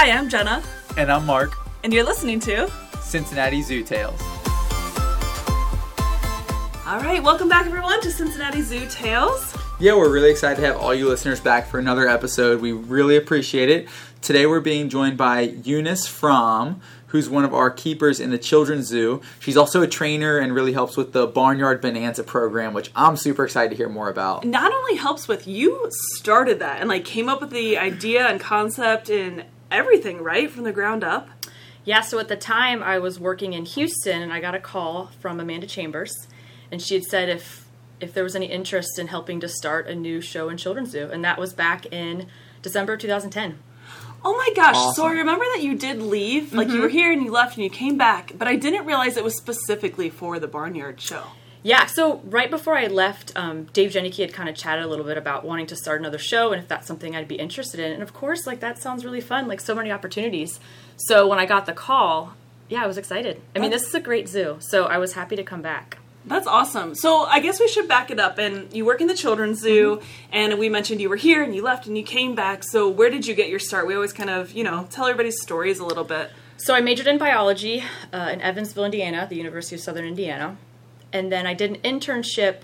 Hi, I'm Jenna, And I'm Mark, and you're listening to. Cincinnati Zoo Tales. All right, welcome back, everyone, to Cincinnati Zoo Tales. Yeah, we're really excited to have all you listeners back for another episode. We really appreciate it. Today we're being joined by Eunice Fromm, who's one of our keepers in the Children's Zoo. She's also a trainer and really helps with the Barnyard Bonanza program, which I'm super excited to hear more about. Not only helps with you started that and like came up with the idea and concept and everything right from the ground up. Yeah, so at the time I was working in Houston and I got a call from Amanda Chambers and she had said if if there was any interest in helping to start a new show in Children's Zoo and that was back in December of 2010. Oh my gosh! So I remember that you did leave, like you mm-hmm. were here and you left and you came back, but I didn't realize it was specifically for the Barnyard Show. Yeah, so right before I left, um, Dave Jenneke had kind of chatted a little bit about wanting to start another show and if that's something I'd be interested in. And of course, like that sounds really fun, like so many opportunities. So when I got the call, yeah, I was excited. I mean, this is a great zoo, so I was happy to come back. That's awesome. So I guess we should back it up. And you work in the children's zoo, and we mentioned you were here and you left and you came back. So where did you get your start? We always kind of, you know, tell everybody's stories a little bit. So I majored in biology uh, in Evansville, Indiana, at the University of Southern Indiana, and then I did an internship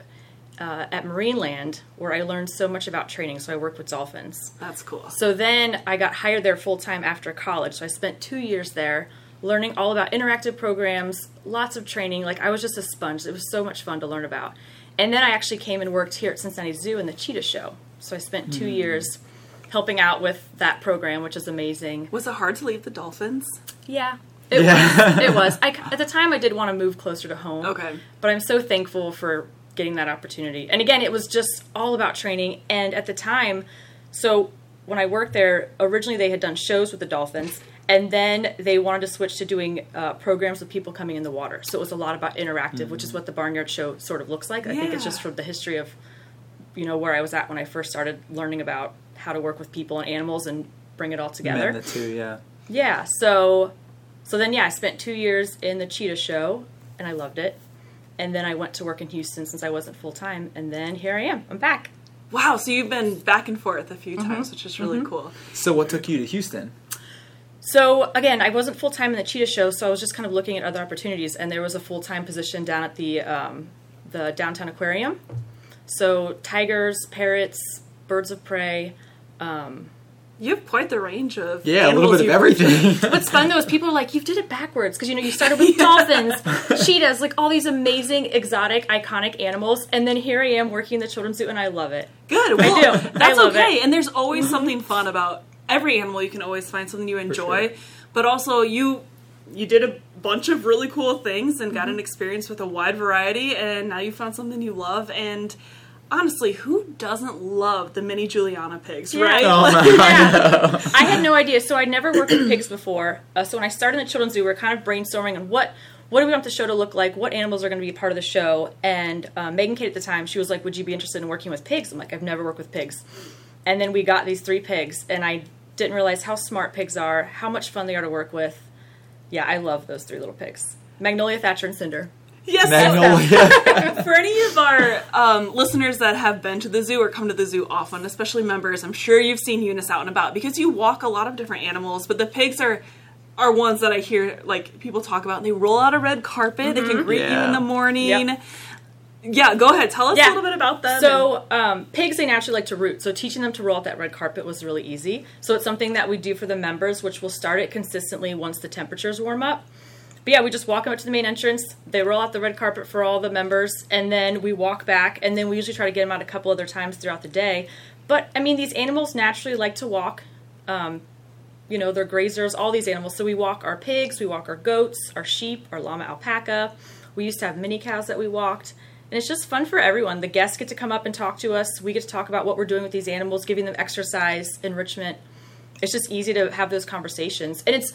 uh, at Marineland where I learned so much about training. So I worked with dolphins. That's cool. So then I got hired there full time after college. So I spent two years there learning all about interactive programs, lots of training. Like I was just a sponge. It was so much fun to learn about. And then I actually came and worked here at Cincinnati Zoo in the Cheetah Show. So I spent two years helping out with that program, which is amazing. Was it hard to leave the dolphins? Yeah. It Yeah. was. It was. I, at the time, I did want to move closer to home. Okay. But I'm so thankful for getting that opportunity. And again, it was just all about training. And at the time, so when I worked there, originally they had done shows with the dolphins. And then they wanted to switch to doing uh, programs with people coming in the water. So it was a lot about interactive, which is what the Barnyard Show sort of looks like. I think it's just from the history of, you know, where I was at when I first started learning about how to work with people and animals and bring it all together. Men, the two, yeah. Yeah, so so then yeah, I spent two years in the Cheetah Show, and I loved it. And then I went to work in Houston since I wasn't full time, and then here I am. I'm back. Wow. So you've been back and forth a Mm-hmm. few times, which is really cool. So, what took you to Houston? So again, I wasn't full time in the Cheetah Show, so I was just kind of looking at other opportunities, and there was a full time position down at the um, the downtown aquarium. So tigers, parrots, birds of prey. You have quite the range of Yeah, a little bit of everything. What's fun though is people are like, you did it backwards because you know you started with dolphins, cheetahs, like all these amazing, exotic, iconic animals, and then here I am working in the children's zoo, and I love it. Good. Well, do. I That's love okay. it. Mm-hmm. And there's always something fun about every animal. You can always find something you enjoy, sure. but also you you did a bunch of really cool things and Mm-hmm. got an experience with a wide variety, and now you found something you love. And honestly, who doesn't love the mini Juliana pigs, Yeah. right? oh my Yeah. I had no idea. So I'd never worked with pigs before. Uh, so when I started in the children's zoo, we were kind of brainstorming on what what do we want the show to look like, what animals are going to be part of the show. And uh, Megan Kate at the time, she was like, "Would you be interested in working with pigs?" I'm like, "I've never worked with pigs." And then we got these three pigs, and I didn't realize how smart pigs are, how much fun they are to work with. Yeah, I love those three little pigs: Magnolia, Thatcher, and Cinder. Yes. Magnolia. For any of our um, listeners that have been to the zoo or come to the zoo often, especially members, I'm sure you've seen Eunice out and about because you walk a lot of different animals. But the pigs are are ones that I hear like people talk about. And they roll out a red carpet. They can greet you in the morning. Yep. Yeah, go ahead. Tell us Yeah. a little bit about them. So um, pigs they naturally like to root. So teaching them to roll out that red carpet was really easy. So it's something that we do for the members, which we'll start it consistently once the temperatures warm up. But yeah, we just walk up to the main entrance. They roll out the red carpet for all the members, and then we walk back. And then we usually try to get them out a couple other times throughout the day. But I mean, these animals naturally like to walk. Um, you know, they're grazers, all these animals. So we walk our pigs, we walk our goats, our sheep, our llama alpaca. We used to have mini cows that we walked. And it's just fun for everyone. The guests get to come up and talk to us. We get to talk about what we're doing with these animals, giving them exercise, enrichment. It's just easy to have those conversations. And it's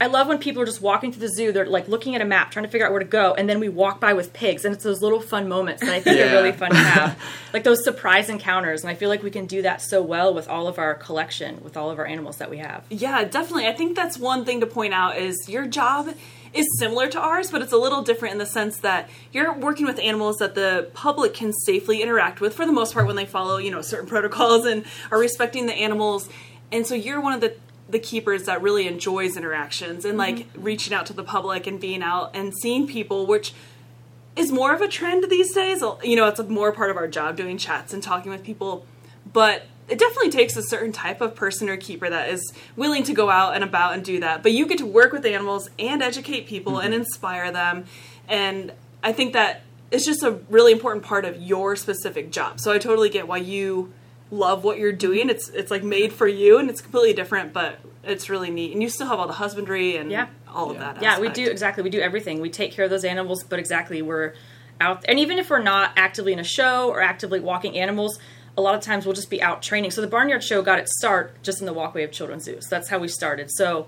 I love when people are just walking through the zoo, they're like looking at a map, trying to figure out where to go, and then we walk by with pigs, and it's those little fun moments that I think Yeah. are really fun to have. like those surprise encounters, and I feel like we can do that so well with all of our collection, with all of our animals that we have. Yeah, definitely. I think that's one thing to point out is your job is similar to ours, but it's a little different in the sense that you're working with animals that the public can safely interact with for the most part when they follow, you know, certain protocols and are respecting the animals. And so you're one of the the keepers that really enjoys interactions and like mm-hmm. reaching out to the public and being out and seeing people, which is more of a trend these days. You know, it's a more part of our job doing chats and talking with people, but it definitely takes a certain type of person or keeper that is willing to go out and about and do that. But you get to work with animals and educate people and mm-hmm. inspire them. And I think that it's just a really important part of your specific job. So I totally get why you love what you're doing. It's it's like made for you and it's completely different, but it's really neat. And you still have all the husbandry and Yeah. all of Yeah. that. Yeah, we do exactly. We do everything. We take care of those animals, but exactly we're out. And even if we're not actively in a show or actively walking animals, a lot of times we'll just be out training. So the Barnyard Show got its start just in the walkway of Children's Zoo. So that's how we started. So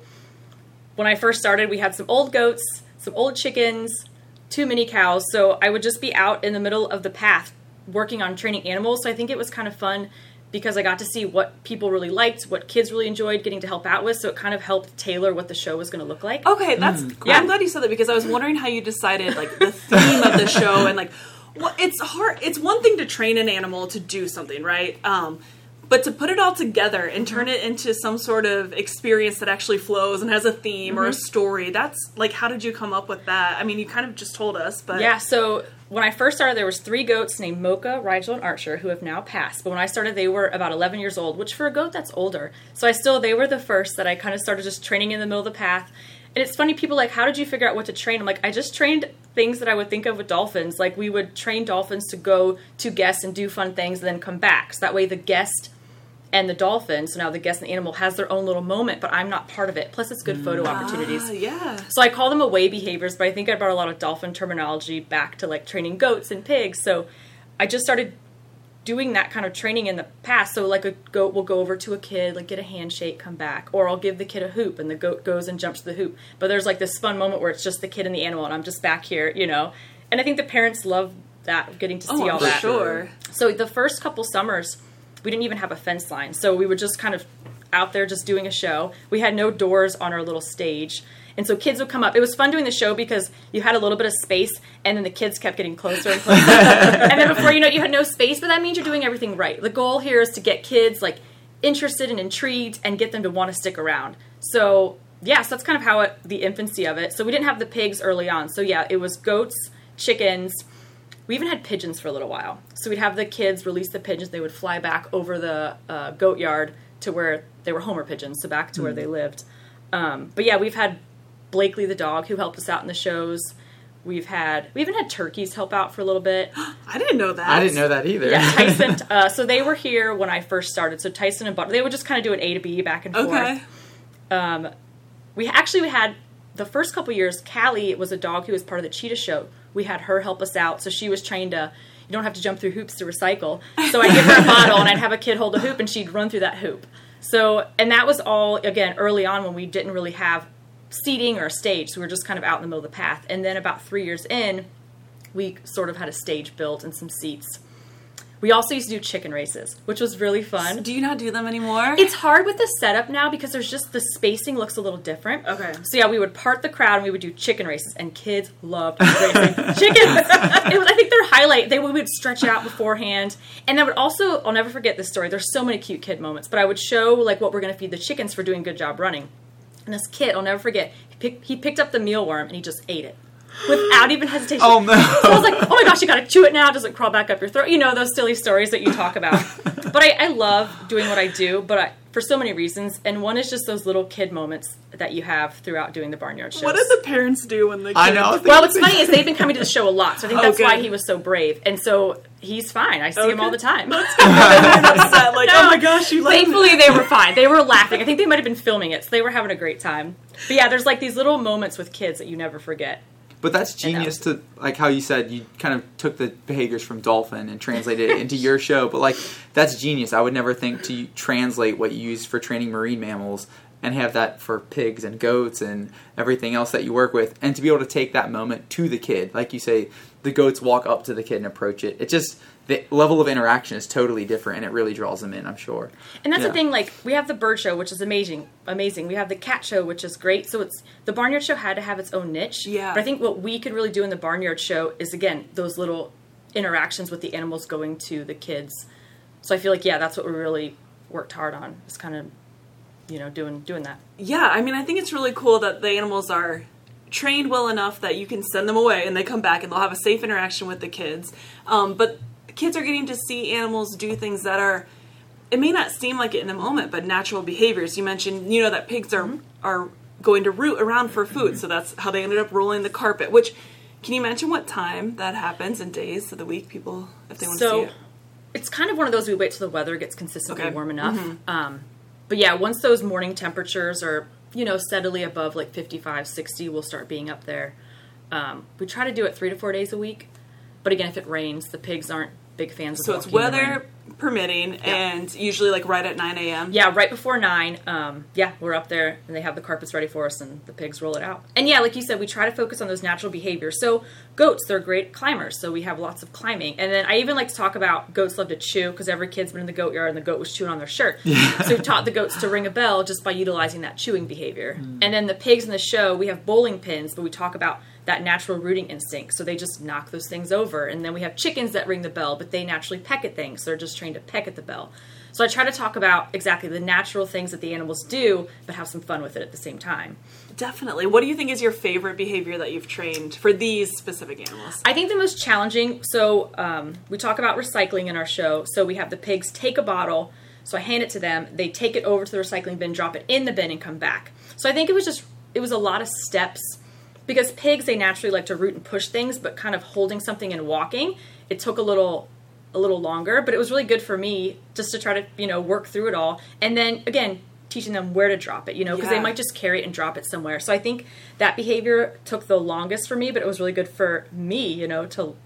when I first started, we had some old goats, some old chickens, two mini cows. So I would just be out in the middle of the path working on training animals. So I think it was kind of fun because I got to see what people really liked, what kids really enjoyed getting to help out with. So it kind of helped tailor what the show was going to look like. Okay, that's Yeah. I'm glad you said that because I was wondering how you decided like the theme of the show and like well, it's hard. It's one thing to train an animal to do something, right? Um, but to put it all together and turn it into some sort of experience that actually flows and has a theme or a story, that's like how did you come up with that? I mean, you kind of just told us, but Yeah, so when I first started, there was three goats named Mocha, Rigel, and Archer who have now passed. But when I started, they were about 11 years old, which for a goat, that's older. So I still, they were the first that I kind of started just training in the middle of the path. And it's funny, people like, how did you figure out what to train? I'm like, I just trained things that I would think of with dolphins. Like we would train dolphins to go to guests and do fun things and then come back. So that way the guest and the dolphin, so now the guest and the animal has their own little moment, but I'm not part of it. Plus it's good photo opportunities. Ah, yeah. So I call them away behaviors, but I think I brought a lot of dolphin terminology back to like training goats and pigs. So I just started doing that kind of training in the past. So like a goat will go over to a kid, like get a handshake, come back, or I'll give the kid a hoop and the goat goes and jumps the hoop. But there's like this fun moment where it's just the kid and the animal and I'm just back here, you know. And I think the parents love that getting to see Oh, all for that. sure. So the first couple summers, we didn't even have a fence line. So we were just kind of out there just doing a show. We had no doors on our little stage. And so kids would come up. It was fun doing the show because you had a little bit of space and then the kids kept getting closer and closer. and then before you know it, you had no space, but that means you're doing everything right. The goal here is to get kids like interested and intrigued and get them to want to stick around. So, yeah, so that's kind of how it, the infancy of it. So we didn't have the pigs early on. So yeah, it was goats, chickens, we even had pigeons for a little while. So we'd have the kids release the pigeons. They would fly back over the uh, goat yard to where they were homer pigeons, so back to where they lived. Um, but yeah, we've had Blakely the dog who helped us out in the shows. We've had we even had turkeys help out for a little bit. I didn't know that. I didn't know that either. Yeah, Tyson. uh, so they were here when I first started. So Tyson and Butter, they would just kind of do an A to B back and forth Okay. we actually we had the first couple years callie was a dog who was part of the cheetah show we had her help us out. So she was trained to you don't have to jump through hoops to recycle. So i'd give her a bottle and i'd have a kid hold a hoop and she'd run through that hoop. So and that was all again early on when we didn't really have seating or a stage. So we were just kind of out in the middle of the path. And then about three years in we sort of had a stage built and some seats we also used to do chicken races which was really fun Do you not do them anymore? it's hard with the setup now because there's just the spacing looks a little different. Okay. So yeah, we would part the crowd and we would do chicken races, and kids loved racing chickens. It was, I think their highlight. They would, we would stretch it out beforehand, and I would also I'll never forget this story. There's so many cute kid moments, but I would show like what we're going to feed the chickens for doing a good job running. And this kid, I'll never forget, he, pick, he picked up the mealworm and he just ate it without even hesitation. Oh no! So I was like, oh my gosh, you gotta chew it now. It doesn't crawl back up your throat. You know, those silly stories that you talk about. but I, I love doing what I do, but I, for so many reasons. And one is just those little kid moments that you have throughout doing the barnyard shows. what did the parents do when the kids... I know. well, what's funny is they've been coming to the show a lot, so I think that's why he was so brave. And so he's fine. I see him all the time. upset, like, No. oh my gosh, you let me- Thankfully, they were fine. They were laughing. I think they might have been filming it, so they were having a great time. But yeah, there's like these little moments with kids that you never forget. But that's genius to like how you said you kind of took the behaviors from dolphin and translated it into your show. But like that's genius. I would never think to translate what you use for training marine mammals and have that for pigs and goats and everything else that you work with, and to be able to take that moment to the kid, like you say, the goats walk up to the kid and approach it. It just the level of interaction is totally different, and it really draws them in. I'm sure. And that's Yeah. the thing. Like we have the bird show, which is amazing, amazing. We have the cat show, which is great. So it's the barnyard show had to have its own niche. Yeah. But I think what we could really do in the barnyard show is again those little interactions with the animals going to the kids. So I feel like yeah, that's what we really worked hard on. Is kind of you know, doing doing that. Yeah, I mean, I think it's really cool that the animals are trained well enough that you can send them away and they come back and they'll have a safe interaction with the kids. Um, but kids are getting to see animals do things that are. It may not seem like it in the moment, but natural behaviors. You mentioned, you know, that pigs are are going to root around for food, so that's how they ended up rolling the carpet. Which, can you mention what time that happens in days of the week? People, if they want to see So it. it's kind of one of those we wait till the weather gets consistently Okay. Mm-hmm. warm enough. Um, but yeah, once those morning temperatures are, you know, steadily above like 55, 60, we'll start being up there. Um, we try to do it three to four days a week. But again, if it rains, the pigs aren't big fans of So it's walking in the rain. weather permitting, and usually like right at nine a.m. Yeah, right before nine. Um, yeah, we're up there and they have the carpets ready for us and the pigs roll it out. And yeah, like you said, we try to focus on those natural behaviors. So goats, they're great climbers, so we have lots of climbing. And then I even like to talk about goats love to chew because every kid's been in the goat yard and the goat was chewing on their shirt. So we taught the goats to ring a bell just by utilizing that chewing behavior. And then the pigs in the show, we have bowling pins, but we talk about that natural rooting instinct. So they just knock those things over. And then we have chickens that ring the bell, but they naturally peck at things. So they're just trained to peck at the bell. So I try to talk about exactly the natural things that the animals do, but have some fun with it at the same time. Definitely. What do you think is your favorite behavior that you've trained for these specific animals? I think the most challenging. So um, we talk about recycling in our show. So we have the pigs take a bottle. So I hand it to them. They take it over to the recycling bin, drop it in the bin, and come back. So I think it was just it was a lot of steps because pigs they naturally like to root and push things, but kind of holding something and walking, it took a little a little longer. But it was really good for me just to try to you know work through it all, and then again teaching them where to drop it. You know because Yeah. they might just carry it and drop it somewhere. So I think that behavior took the longest for me, but it was really good for me, you know, to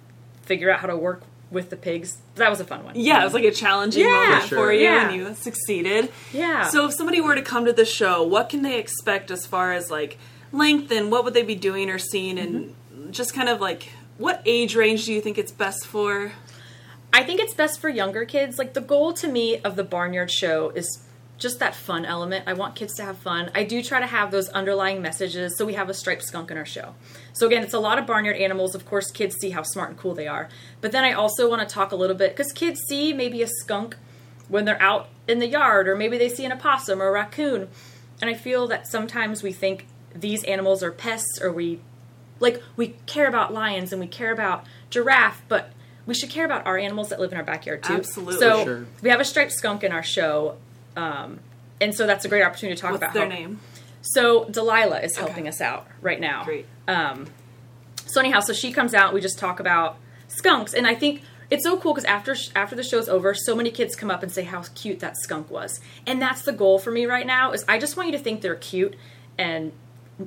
figure out how to work with the pigs. That was a fun one. Yeah, it was like a challenging Yeah, moment for for you, Yeah. and you succeeded. Yeah. So, if somebody were to come to the show, what can they expect as far as like length and what would they be doing or seeing, and Mm-hmm. just kind of like what age range do you think it's best for? I think it's best for younger kids. Like the goal to me of the Barnyard Show is just that fun element. I want kids to have fun. I do try to have those underlying messages. So we have a striped skunk in our show. So again, it's a lot of barnyard animals. Of course, kids see how smart and cool they are. But then I also want to talk a little bit because kids see maybe a skunk when they're out in the yard, or maybe they see an opossum or a raccoon. And I feel that sometimes we think these animals are pests, or we like we care about lions and we care about giraffe, but we should care about our animals that live in our backyard too. Absolutely. So sure. we have a striped skunk in our show, um, and so that's a great opportunity to talk What's about their how- name? So Delilah is helping Okay. us out right now. Great. Um, so anyhow, so she comes out. We just talk about skunks, and I think it's so cool because after after the show's over, so many kids come up and say how cute that skunk was, and that's the goal for me right now. Is I just want you to think they're cute and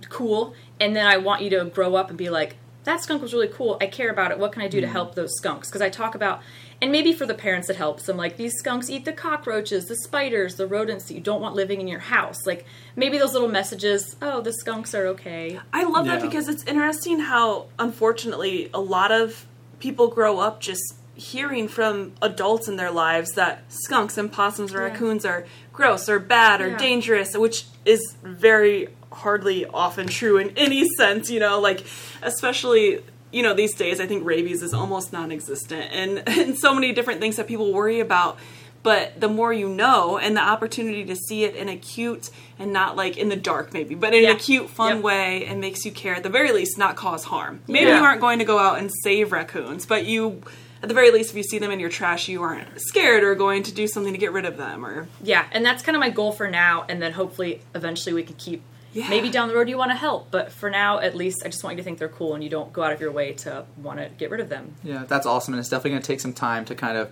cool, and then I want you to grow up and be like, that skunk was really cool. I care about it. What can I do to mm. help those skunks? Because I talk about, and maybe for the parents it helps them. Like these skunks eat the cockroaches, the spiders, the rodents that you don't want living in your house. Like maybe those little messages. Oh, the skunks are okay. I love that because it's interesting how, unfortunately, a lot of people grow up just hearing from adults in their lives that skunks and possums or Yeah. raccoons are gross or bad or Yeah. dangerous, which is very hardly often true in any sense, you know, like, especially. You know, these days, I think rabies is almost non existent, and, and so many different things that people worry about. But the more you know, and the opportunity to see it in a cute and not like in the dark, maybe, but in Yeah. a cute, fun Yep. way and makes you care at the very least not cause harm maybe Yeah. you aren't going to go out and save raccoons but you at the very least if you see them in your trash you aren't scared or going to do something to get rid of them or Yeah, and that's kind of my goal for now, and then hopefully eventually we can keep. Yeah. Maybe down the road you want to help, but for now, at least, I just want you to think they're cool and you don't go out of your way to want to get rid of them. Yeah, that's awesome, and it's definitely going to take some time to kind of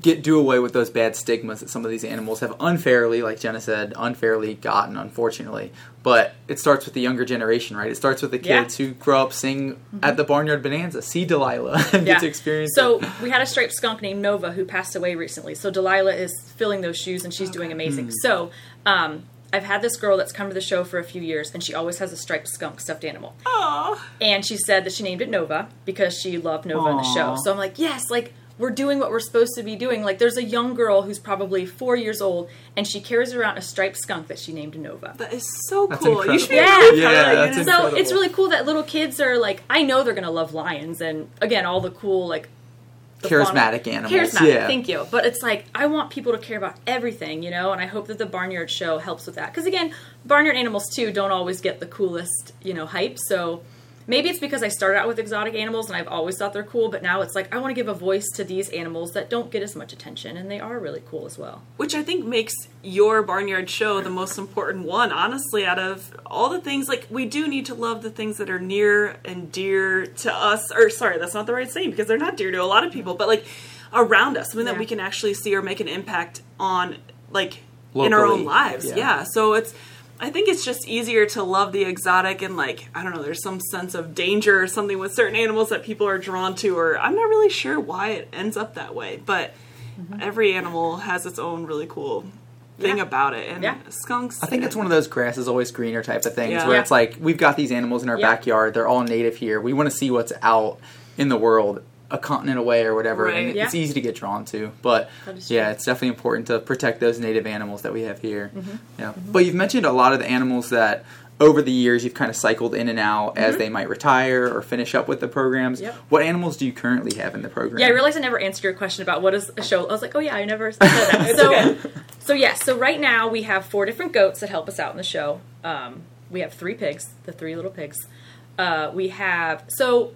get do away with those bad stigmas that some of these animals have unfairly, like Jenna said, unfairly gotten, unfortunately. But it starts with the younger generation, right? It starts with the Yeah. kids who grow up seeing at the Barnyard Bonanza, see Delilah, and get to experience So it. we had a striped skunk named Nova who passed away recently. So Delilah is filling those shoes and she's doing amazing. So um, I've had this girl that's come to the show for a few years and she always has a striped skunk stuffed animal. oh And she said that she named it Nova because she loved Nova in the show. So I'm like, yes, like we're doing what we're supposed to be doing. Like there's a young girl who's probably four years old and she carries around a striped skunk that she named Nova. that is so That's cool you should be incredible. really Yeah. proud of Yeah, that's. So incredible. it's really cool that little kids are like, I know they're gonna love lions and again all the cool like Charismatic animals, Charismatic, yeah. thank you. But it's like I want people to care about everything, you know, and I hope that the barnyard show helps with that. Because again, barnyard animals too don't always get the coolest, you know, hype. So maybe it's because I started out with exotic animals and I've always thought they're cool, but now it's like I want to give a voice to these animals that don't get as much attention, and they are really cool as well. which I think makes your barnyard show the most important one. Honestly, out of all the things, like we do need to love the things that are near and dear to us. Or sorry, that's not the right saying because they're not dear to a lot of people, but like around us, something that we can actually see or make an impact on, like in our own lives. yeah. Yeah. So it's. I think it's just easier to love the exotic and like I don't know. There's some sense of danger or something with certain animals that people are drawn to, or I'm not really sure why it ends up that way, but mm-hmm. every animal has its own really cool thing Yeah. about it and Yeah. skunks I think it's one of those grass is always greener type of things Yeah. where Yeah. it's like we've got these animals in our Yeah. backyard. They're all native here. We want to see what's out in the world a continent away or whatever. Right. And Yeah. it's easy to get drawn to. But yeah, it's definitely important to protect those native animals that we have here. Mm-hmm. Yeah. But you've mentioned a lot of the animals that over the years you've kind of cycled in and out as they might retire or finish up with the programs. Mm-hmm. Yep. What animals do you currently have in the program? Yeah, I realized I never answered your question about what is a show. I was like, oh yeah, I never said that. so, so yeah, so right now we have four different goats that help us out in the show. Um, we have three pigs, the three little pigs. Uh, we have so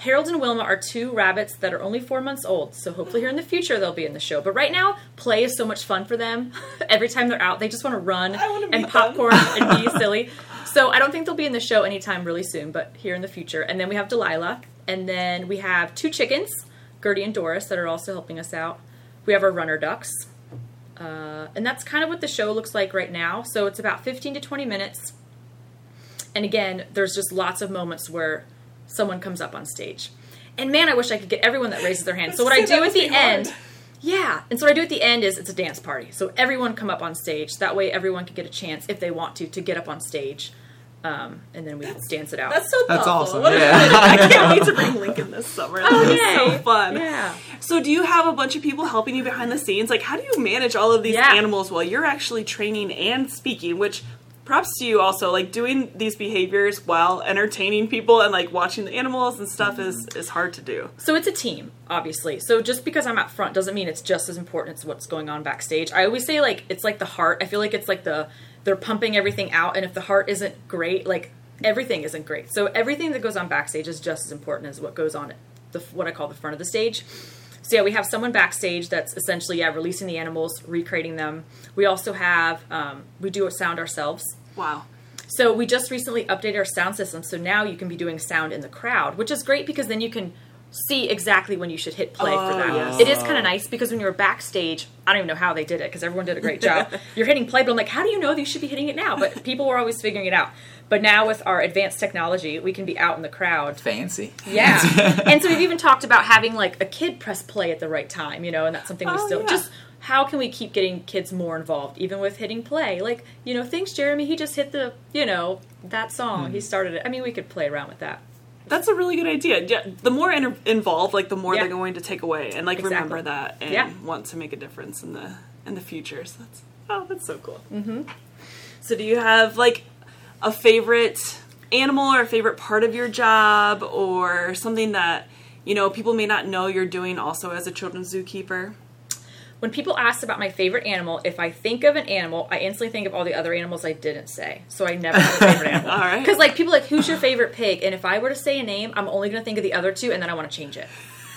Harold and Wilma are two rabbits that are only four months old. So hopefully here in the future they'll be in the show. But right now, play is so much fun for them. Every time they're out, they just want to run and popcorn and be silly. So I don't think they'll be in the show anytime really soon, but here in the future. And then we have Delilah, and then we have two chickens, Gertie and Doris, that are also helping us out. We have our runner ducks. Uh, and that's kind of what the show looks like right now. So it's about 15 to 20 minutes. And again, there's just lots of moments where someone comes up on stage. And man, I wish I could get everyone that raises their hand. So what I do at the be hard. end, yeah. And so what I do at the end is it's a dance party. So everyone come up on stage. That way everyone can get a chance if they want to to get up on stage. Um, and then we dance it out. That's so That's awesome, What yeah. I can't wait to bring Lincoln this summer. Oh, This is yay. so fun. Yeah. So do you have a bunch of people helping you behind the scenes? Like how do you manage all of these Yeah. animals while you're actually training and speaking, which props to you also like doing these behaviors while entertaining people and like watching the animals and stuff is is hard to do. So it's a team, obviously. So just because I'm out front doesn't mean it's just as important as what's going on backstage. I always say like it's like the heart. I feel like it's like the they're pumping everything out, and if the heart isn't great, like everything isn't great. So everything that goes on backstage is just as important as what goes on at the what I call the front of the stage. So yeah, we have someone backstage that's essentially yeah releasing the animals, recreating them. We also have um, we do a sound ourselves. Wow. So we just recently updated our sound system, so now you can be doing sound in the crowd, which is great because then you can see exactly when you should hit play Oh, for that. yes. It is kind of nice because when you're backstage, I don't even know how they did it because everyone did a great job. you're hitting play, but I'm like, how do you know that you should be hitting it now? But people were always figuring it out. But now with our advanced technology, we can be out in the crowd. Fancy. Yeah. and so we've even talked about having like a kid press play at the right time, you know, and that's something we Oh, still yeah. just how can we keep getting kids more involved even with hitting play? Like, you know, thanks Jeremy, he just hit the, you know, that song. Hmm. He started it. I mean, we could play around with that. That's a really good idea. Yeah, the more inter- involved, like the more Yeah. they're going to take away and like Exactly. remember that and Yeah. want to make a difference in the in the future. So that's oh, that's so cool. Mm-hmm. So do you have like a favorite animal or a favorite part of your job or something that you know people may not know you're doing also as a children's zookeeper? When people ask about my favorite animal, if I think of an animal, I instantly think of all the other animals I didn't say. So I never have a favorite animal. All right. Because like people are like, who's your favorite pig? And if I were to say a name, I'm only going to think of the other two, and then I want to change it.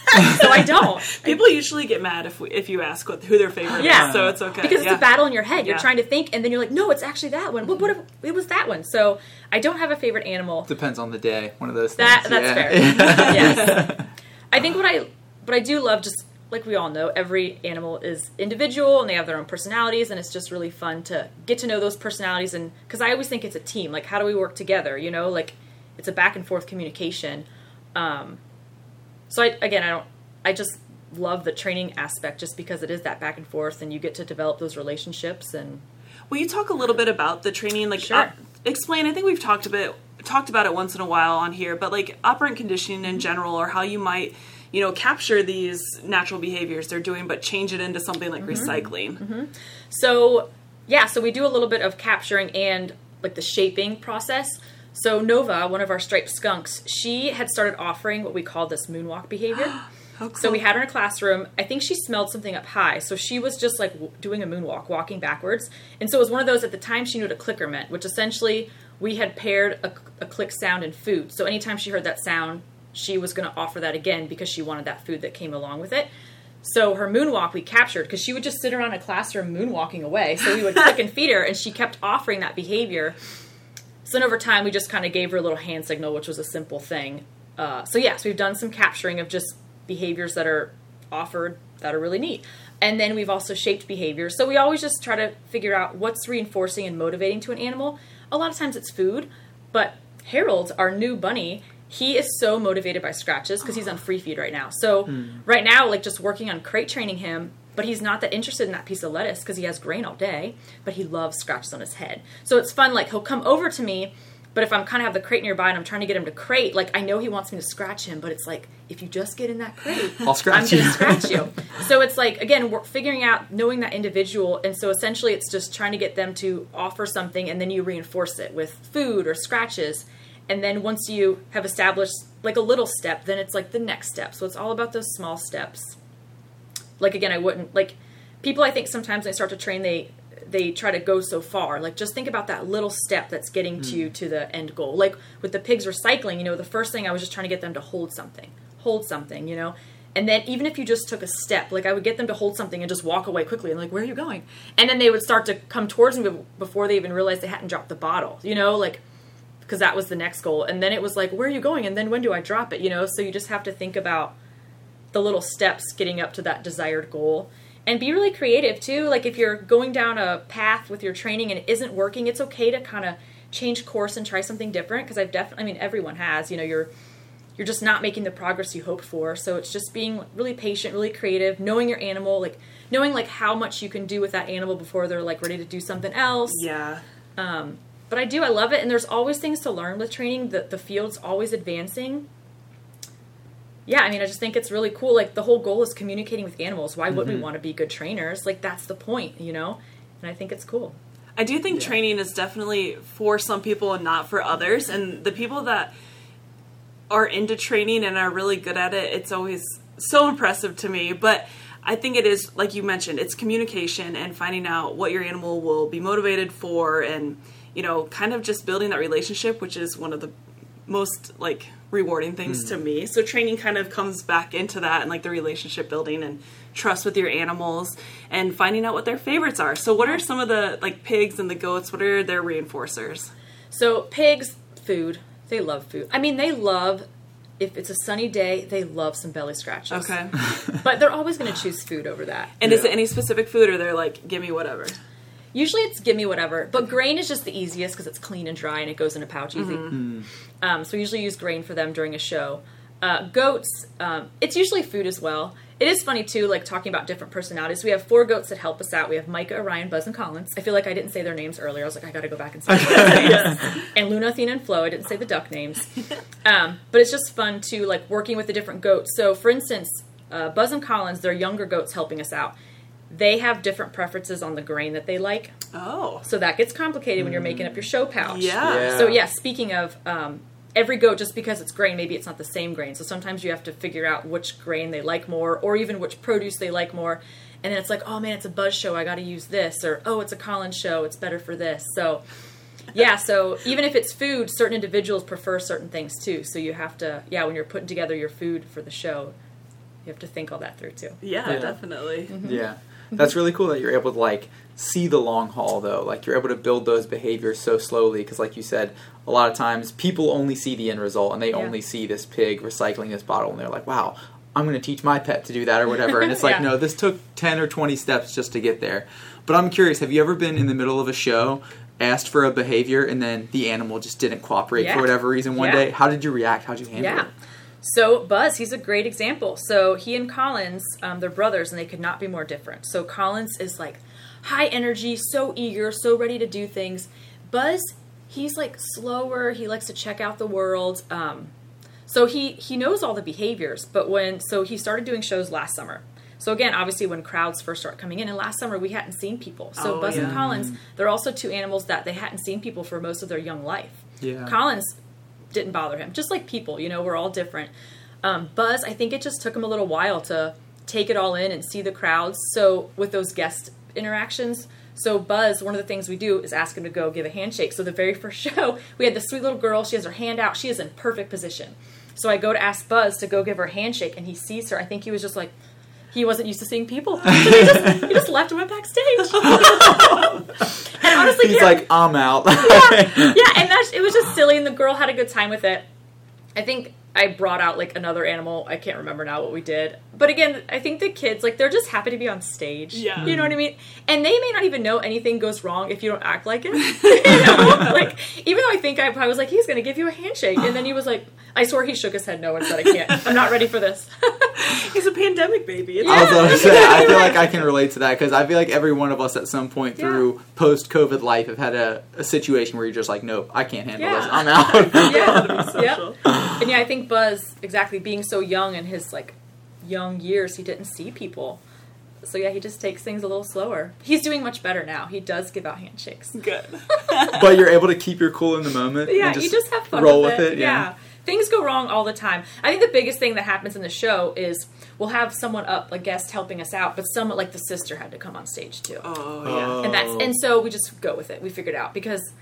so I don't. People usually get mad if we, if you ask what, who their favorite Yeah. is, so it's okay. because yeah. it's a battle in your head. You're Yeah. trying to think, and then you're like, no, it's actually that one. But what if it was that one? So I don't have a favorite animal. Depends on the day. One of those That things. that's yeah. fair. yes, I think what I what I do love, just like we all know, every animal is individual and they have their own personalities, and it's just really fun to get to know those personalities. And because I always think it's a team, like how do we work together? You know, like it's a back and forth communication. Um, so I, again, I don't. I just love the training aspect, just because it is that back and forth, and you get to develop those relationships and. Will you talk a little bit about the training? Like, Sure. uh, explain. I think we've talked a bit talked about it once in a while on here, but like operant conditioning in general, or how you might, you know, capture these natural behaviors they're doing, but change it into something like mm-hmm. recycling. Mm-hmm. So yeah, so we do a little bit of capturing and like the shaping process. So Nova, one of our striped skunks, she had started offering what we call this moonwalk behavior. Oh, So we had her in a classroom. I think she smelled something up high. So she was just like w- doing a moonwalk, walking backwards. And so it was one of those at the time she knew what a clicker meant, which essentially we had paired a, a click sound and food. So anytime she heard that sound, she was going to offer that again because she wanted that food that came along with it. So her moonwalk we captured because she would just sit around a classroom moonwalking away. So we would click and feed her, and she kept offering that behavior. So then over time, we just kind of gave her a little hand signal, which was a simple thing. Uh, so yes, we've done some capturing of just behaviors that are offered that are really neat. And then we've also shaped behaviors. So we always just try to figure out what's reinforcing and motivating to an animal. A lot of times it's food, but Harold, our new bunny, he is so motivated by scratches because he's on free feed right now. So hmm. right now, like just working on crate training him, but he's not that interested in that piece of lettuce because he has grain all day, but he loves scratches on his head. So it's fun. Like he'll come over to me, but if I'm kind of have the crate nearby and I'm trying to get him to crate, like I know he wants me to scratch him, but it's like if you just get in that crate, I'll scratch I'm you. to scratch you. So it's like again, we're figuring out knowing that individual, and so essentially it's just trying to get them to offer something, and then you reinforce it with food or scratches, and then once you have established like a little step, then it's like the next step. So it's all about those small steps. Like again, I wouldn't like people. I think sometimes when they start to train, they they try to go so far. Like just think about that little step that's getting to you hmm. to the end goal. Like with the pigs recycling, you know, the first thing I was just trying to get them to hold something, hold something, you know. And then even if you just took a step, like I would get them to hold something and just walk away quickly and like, where are you going? And then they would start to come towards me before they even realized they hadn't dropped the bottle, you know, like because that was the next goal. And then it was like, where are you going? And then when do I drop it? You know, so you just have to think about the little steps getting up to that desired goal and be really creative too like if you're going down a path with your training and it isn't working it's okay to kind of change course and try something different because i've definitely i mean everyone has you know you're you're just not making the progress you hoped for so it's just being really patient really creative knowing your animal like knowing like how much you can do with that animal before they're like ready to do something else Yeah. Um, but I do. I love it, and there's always things to learn with training. The the field's always advancing. Yeah, I mean, I just think it's really cool. Like the whole goal is communicating with animals. Why wouldn't we mm-hmm. want to be good trainers? Like that's the point, you know. And I think it's cool. I do think Yeah. training is definitely for some people and not for others. And the people that are into training and are really good at it, it's always so impressive to me. But I think it is, like you mentioned, it's communication and finding out what your animal will be motivated for and, you know, kind of just building that relationship, which is one of the most like rewarding things to hmm. me. So training kind of comes back into that and like the relationship building and trust with your animals and finding out what their favorites are. So what are some of the like pigs and the goats? What are their reinforcers? So pigs, food. They love food. I mean, they love. If it's a sunny day, they love some belly scratches. Okay. But they're always going to choose food over that. And is it any specific food or they're like, give me whatever? Usually it's give me whatever, but grain is just the easiest because it's clean and dry and it goes in a pouch easy. Um, so we usually use grain for them during a show. Uh, goats, um, it's usually food as well. It is funny too, like talking about different personalities. We have four goats that help us out. We have Micah, Orion, Buzz, and Collins. I feel like I didn't say their names earlier. I was like, I got to go back and say. yes. And Luna, Athena, and Flo. I didn't say the duck names. Um, but it's just fun to like working with the different goats. So, for instance, uh, Buzz and Collins, they're younger goats helping us out. They have different preferences on the grain that they like. Oh. So that gets complicated when you're making up your show pouch. Yeah. Yeah. So yeah, speaking of um, every goat, just because it's grain, maybe it's not the same grain. So sometimes you have to figure out which grain they like more, or even which produce they like more. And then it's like, oh man, it's a buzz show, I got to use this, or oh, it's a Collins show, it's better for this. So yeah, so even if it's food, certain individuals prefer certain things too. So you have to, yeah, when you're putting together your food for the show, you have to think all that through too. Yeah, Yeah. definitely. Yeah. That's really cool that you're able to like see the long haul though. Like you're able to build those behaviors so slowly because like you said, a lot of times people only see the end result and they Yeah. only see this pig recycling this bottle and they're like, "Wow, I'm going to teach my pet to do that or whatever." And it's like, Yeah. "No, this took 10 or 20 steps just to get there." But I'm curious, have you ever been in the middle of a show, asked for a behavior and then the animal just didn't cooperate Yeah. for whatever reason one Yeah. day? How did you react? How did you handle Yeah. it? So Buzz, he's a great example. So he and Collins, um, they're brothers, and they could not be more different. So Collins is like high energy, so eager, so ready to do things. Buzz, he's like slower. He likes to check out the world. Um, so he he knows all the behaviors. But when so he started doing shows last summer. So again, obviously, when crowds first start coming in, and last summer we hadn't seen people. So Oh, Buzz and. Collins, they're also two animals that they hadn't seen people for most of their young life. Yeah. Collins didn't bother him. Just like people, you know, we're all different. Um, Buzz, I think it just took him a little while to take it all in and see the crowds. So with those guest interactions, so Buzz, one of the things we do is ask him to go give a handshake. So the very first show, we had the sweet little girl. She has her hand out. She is in perfect position. So I go to ask Buzz to go give her a handshake, and he sees her. I think he was just like, he wasn't used to seeing people. So he, just, he just left and went backstage. honestly, He's like, I'm out. yeah, yeah, and that's it was just silly, and the girl had a good time with it. I think I brought out like another animal. I can't remember now what we did, but again, I think the kids like they're just happy to be on stage. Yeah. you know what I mean. And they may not even know anything goes wrong if you don't act like it. you know? Like even though I think I, I was like he's gonna give you a handshake, and then he was like, I swear he shook his head no and said I can't. I'm not ready for this. He's a pandemic baby. It's I was gonna say, I feel like I can relate to that because I feel like every one of us at some point Yeah. through post COVID life have had a, a situation where you're just like, nope, I can't handle Yeah. this. I'm out. yeah, social. Yep. And yeah, I think Buzz, exactly being so young in his like young years, he didn't see people. So yeah, he just takes things a little slower. He's doing much better now. He does give out handshakes. Good. but you're able to keep your cool in the moment. Yeah, and you just have fun roll with, with it. it. Yeah. Things go wrong all the time. I think the biggest thing that happens in the show is we'll have someone up, a guest helping us out, but someone like the sister had to come on stage too. Oh yeah. and that's Oh. and so we just go with it. We figured it out because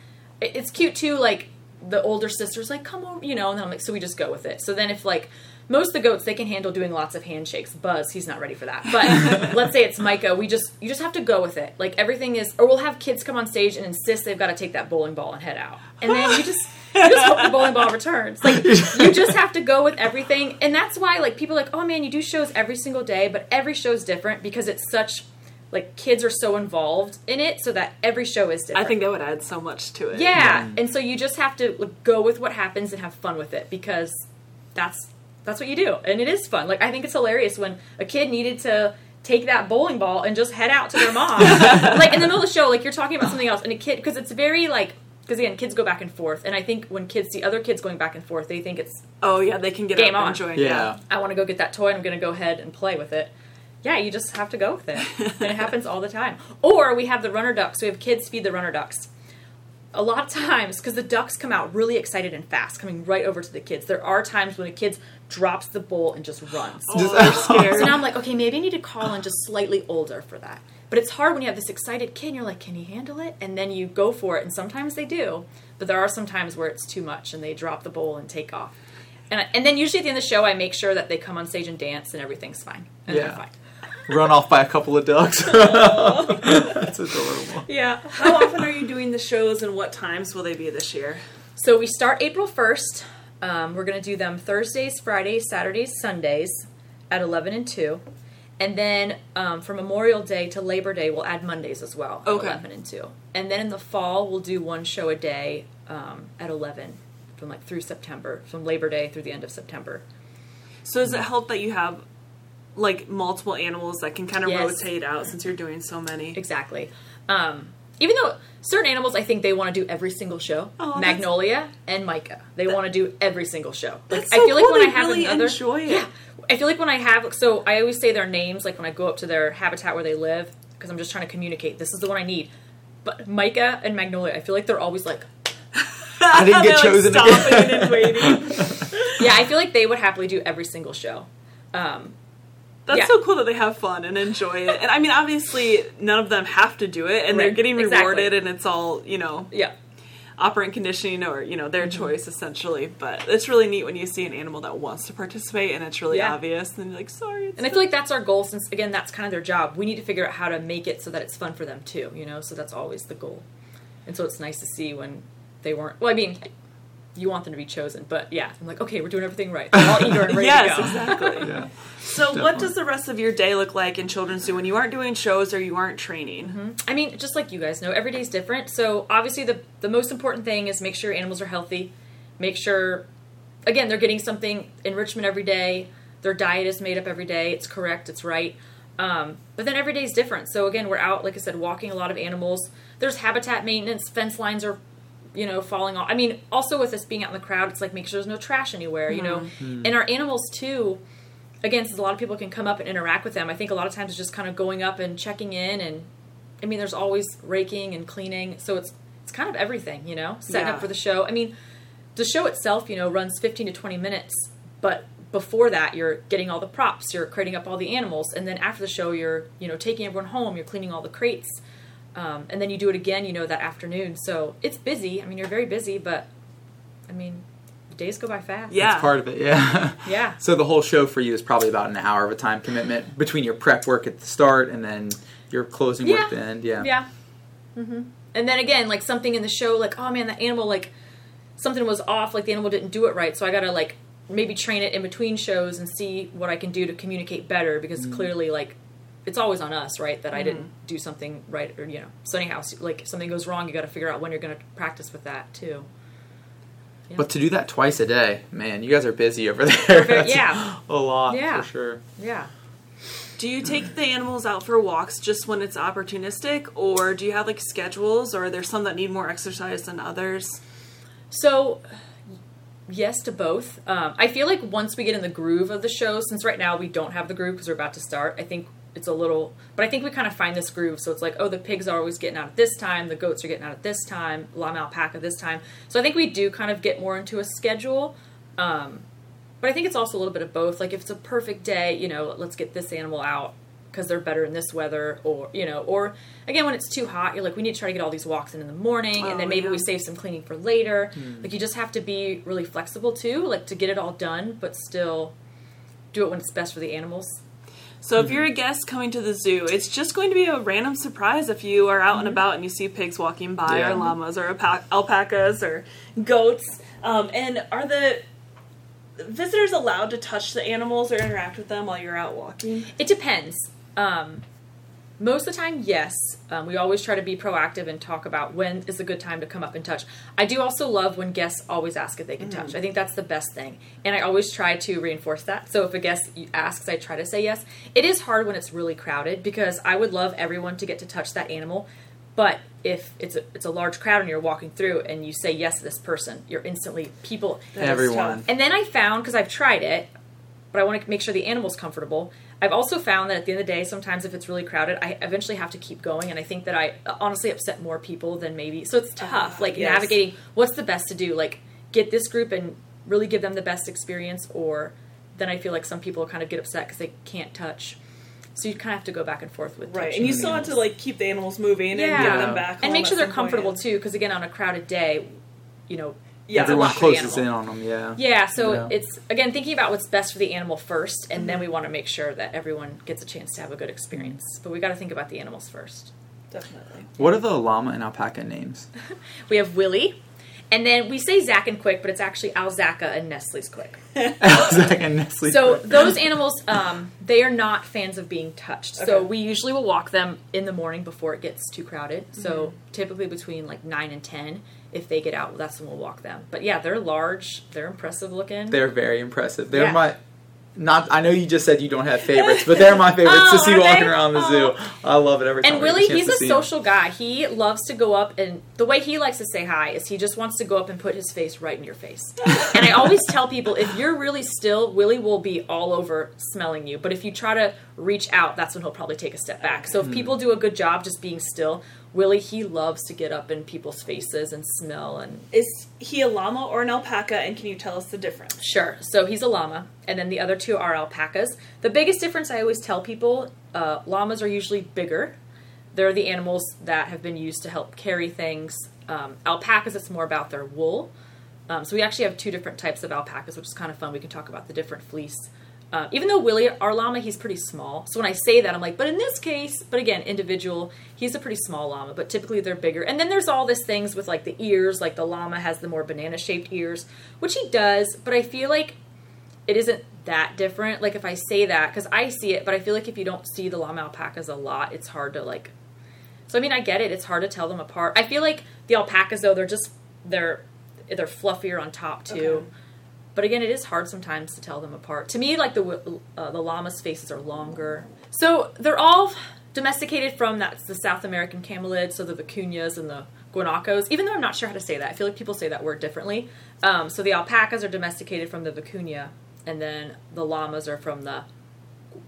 it's cute too. Like the older sister's like, "Come on," you know, and then I'm like, so we just go with it. So then if like most of the goats, they can handle doing lots of handshakes. Buzz, he's not ready for that. But let's say it's Micah, we just you just have to go with it. Like everything is, or we'll have kids come on stage and insist they've got to take that bowling ball and head out, and then you just. You just hope the bowling ball returns. Like you just have to go with everything, and that's why like people are like, oh man, you do shows every single day, but every show's different because it's such like kids are so involved in it, so that every show is different. I think that would add so much to it. yeah, and so you just have to like, go with what happens and have fun with it because that's that's what you do, and it is fun. Like I think it's hilarious when a kid needed to take that bowling ball and just head out to their mom, like in the middle of the show, like you're talking about something else, and a kid because it's very like. Because again, kids go back and forth, and I think when kids see other kids going back and forth, they think it's Oh yeah, they can get Game up on. and join. Yeah. I want to go get that toy and I'm going to go ahead and play with it. Yeah, you just have to go with it. and it happens all the time. Or we have the runner ducks. We have kids feed the runner ducks. A lot of times, because the ducks come out really excited and fast, coming right over to the kids, there are times when a kid drops the bowl and just runs. Oh, scared. So now I'm like, okay, maybe I need to call in just slightly older for that. But it's hard when you have this excited kid and you're like, can he handle it? And then you go for it, and sometimes they do. But there are some times where it's too much and they drop the bowl and take off. And, I, and then usually at the end of the show, I make sure that they come on stage and dance and everything's fine. And Yeah. they're fine. Run off by a couple of ducks. That's adorable. Yeah. How often are you doing the shows, and what times will they be this year? So we start April 1st. Um, we're going to do them Thursdays, Fridays, Saturdays, Sundays at 11 and 2. And then um, from Memorial Day to Labor Day, we'll add Mondays as well at Okay. 11 and 2. And then in the fall, we'll do one show a day um, at 11 from like through September, from Labor Day through the end of September. So does it help that you have like multiple animals that can kind of Yes. rotate out since you're doing so many? Exactly. Um, even though certain animals, I think they want to do every single show. Oh, Magnolia and Micah, they want to do every single show. Like That's I so feel like cool. when They I have really another, enjoy it. yeah, I feel like when I have, so I always say their names, like when I go up to their habitat where they live, because I'm just trying to communicate. This is the one I need. But Micah and Magnolia, I feel like they're always like, I didn't get chosen like, again. stopping and waiting. yeah, I feel like they would happily do every single show. Um, That's Yeah. so cool that they have fun and enjoy it. And I mean, obviously, none of them have to do it, and they're Right. getting Exactly. rewarded, and it's all you know, yeah, operant conditioning or you know their Mm-hmm. choice essentially. But it's really neat when you see an animal that wants to participate, and it's really Yeah. obvious. And you're like, sorry. It's And I feel like that's our goal since again that's kind of their job. We need to figure out how to make it so that it's fun for them too, you know? So that's always the goal. And so it's nice to see when they weren't well, I mean, you want them to be chosen, but yeah, I'm like, okay, we're doing everything right. They're all eager and ready yes, to go. exactly. Yeah. So, what does the rest of your day look like in Children's Zoo when you aren't doing shows or you aren't training? I mean, just like you guys know, every day's different. So obviously the the most important thing is make sure your animals are healthy. Make sure again, they're getting something enrichment every day. Their diet is made up every day. It's correct, it's right. Um, but then every day is different. So again, we're out, like I said, walking a lot of animals. There's habitat maintenance. Fence lines are, you know, falling off. I mean, also with us being out in the crowd, it's like make sure there's no trash anywhere. You know, mm-hmm. Mm-hmm. and our animals too. Again, since a lot of people can come up and interact with them, I think a lot of times it's just kind of going up and checking in, and I mean, there's always raking and cleaning. So it's it's kind of everything, you know, setting Yeah. up for the show. I mean, the show itself, you know, runs 15 to 20 minutes, but before that you're getting all the props you're crating up all the animals and then after the show you're you know taking everyone home you're cleaning all the crates um, and then you do it again you know that afternoon so it's busy i mean you're very busy but i mean days go by fast Yeah. It's part of it, yeah. yeah So the whole show for you is probably about an hour of a time commitment between your prep work at the start and then your closing work at the end. Yeah. Yeah. Mm-hmm. And then again, like something in the show, like oh man, that animal, like something was off, like the animal didn't do it right, so I gotta like maybe train it in between shows and see what I can do to communicate better because clearly, like it's always on us, right? That I didn't do something right, or you know. So anyhow, like if something goes wrong, you got to figure out when you're gonna practice with that too. But to do that twice a day, man, you guys are busy over there. That's yeah. A lot Yeah. for sure. Yeah. Do you take the animals out for walks just when it's opportunistic, or do you have like schedules, or are there some that need more exercise than others? So, yes to both. Um, I feel like once we get in the groove of the show, since right now we don't have the groove because we're about to start, I think it's a little, but I think we kind of find this groove. So it's like, oh, the pigs are always getting out at this time, the goats are getting out at this time, llama alpaca this time. So I think we do kind of get more into a schedule. Um, but I think it's also a little bit of both. Like if it's a perfect day, you know, let's get this animal out because they're better in this weather, or you know, or again when it's too hot, you're like, we need to try to get all these walks in in the morning, and Oh, then maybe yeah. we save some cleaning for later. Like you just have to be really flexible too, like to get it all done, but still do it when it's best for the animals. So if you're a guest coming to the zoo, it's just going to be a random surprise if you are out and about and you see pigs walking by, Yeah. or llamas, or alpa- alpacas, or goats. Um, and are the visitors allowed to touch the animals or interact with them while you're out walking? It depends. Um, most of the time, yes. Um, we always try to be proactive and talk about when is a good time to come up and touch. I do also love when guests always ask if they can touch. I think that's the best thing. And I always try to reinforce that. So if a guest asks, I try to say yes. It is hard when it's really crowded because I would love everyone to get to touch that animal. But if it's a, it's a large crowd and you're walking through and you say yes to this person, you're instantly people. Everyone. And then I found because I've tried it, but I want to make sure the animal's comfortable. I've also found that at the end of the day, sometimes if it's really crowded, I eventually have to keep going, and I think that I uh, honestly upset more people than maybe. So it's tough, Ah, like yes. navigating what's the best to do, like get this group and really give them the best experience, or then I feel like some people kind of get upset because they can't touch. So you kind of have to go back and forth with Right, and you still have to like keep the animals moving and Yeah. get them back, and make sure they're some point. comfortable too, because again, on a crowded day, you know, Yeah, Everyone closes in on them, yeah. Yeah, so Yeah. it's again thinking about what's best for the animal first, and Mm-hmm. then we want to make sure that everyone gets a chance to have a good experience. But we got to think about the animals first. Definitely. What are the llama and alpaca names? We have Willie, and then we say Zach and Quick, but it's actually Alzaca and Nestle's Quick. Zach and Nestle. So those animals, um, they are not fans of being touched. So we usually will walk them in the morning before it gets too crowded. So Mm-hmm. typically between like nine and ten, if they get out, that's when we'll walk them. But yeah, they're large, they're impressive looking. They're very impressive. They're Yeah. my not. I know you just said you don't have favorites, but they're my favorites Oh, to see walking they? around the Oh. zoo. I love it every time. And Willie, he's a social guy. He loves to go up and the way he likes to say hi is he just wants to go up and put his face right in your face. and I always tell people if you're really still, Willie will be all over smelling you. But if you try to reach out, that's when he'll probably take a step back. So if Hmm. people do a good job just being still, Willie he loves to get up in people's faces and smell and Is he a llama or an alpaca? And can you tell us the difference? Sure. So he's a llama, and then the other two are alpacas. The biggest difference I always tell people uh, llamas are usually bigger. They're the animals that have been used to help carry things. Um, alpacas, it's more about their wool. Um, so we actually have two different types of alpacas, which is kind of fun. We can talk about the different fleece. Uh, even though Willie, our llama, he's pretty small. So when I say that, I'm like, but in this case, but again, individual, he's a pretty small llama, but typically they're bigger. And then there's all this things with like the ears, like the llama has the more banana shaped ears, which he does, but I feel like it isn't that different. Like if I say that, because I see it, but I feel like if you don't see the llama alpacas a lot, it's hard to like. So I mean, I get it. It's hard to tell them apart. I feel like the alpacas though, they're just they're they're fluffier on top too. Okay. But again, it is hard sometimes to tell them apart. To me, like the uh, the llama's faces are longer. So they're all domesticated from that's the South American camelids, so the vicuñas and the guanacos. Even though I'm not sure how to say that, I feel like people say that word differently. Um, so the alpacas are domesticated from the vicuña, and then the llamas are from the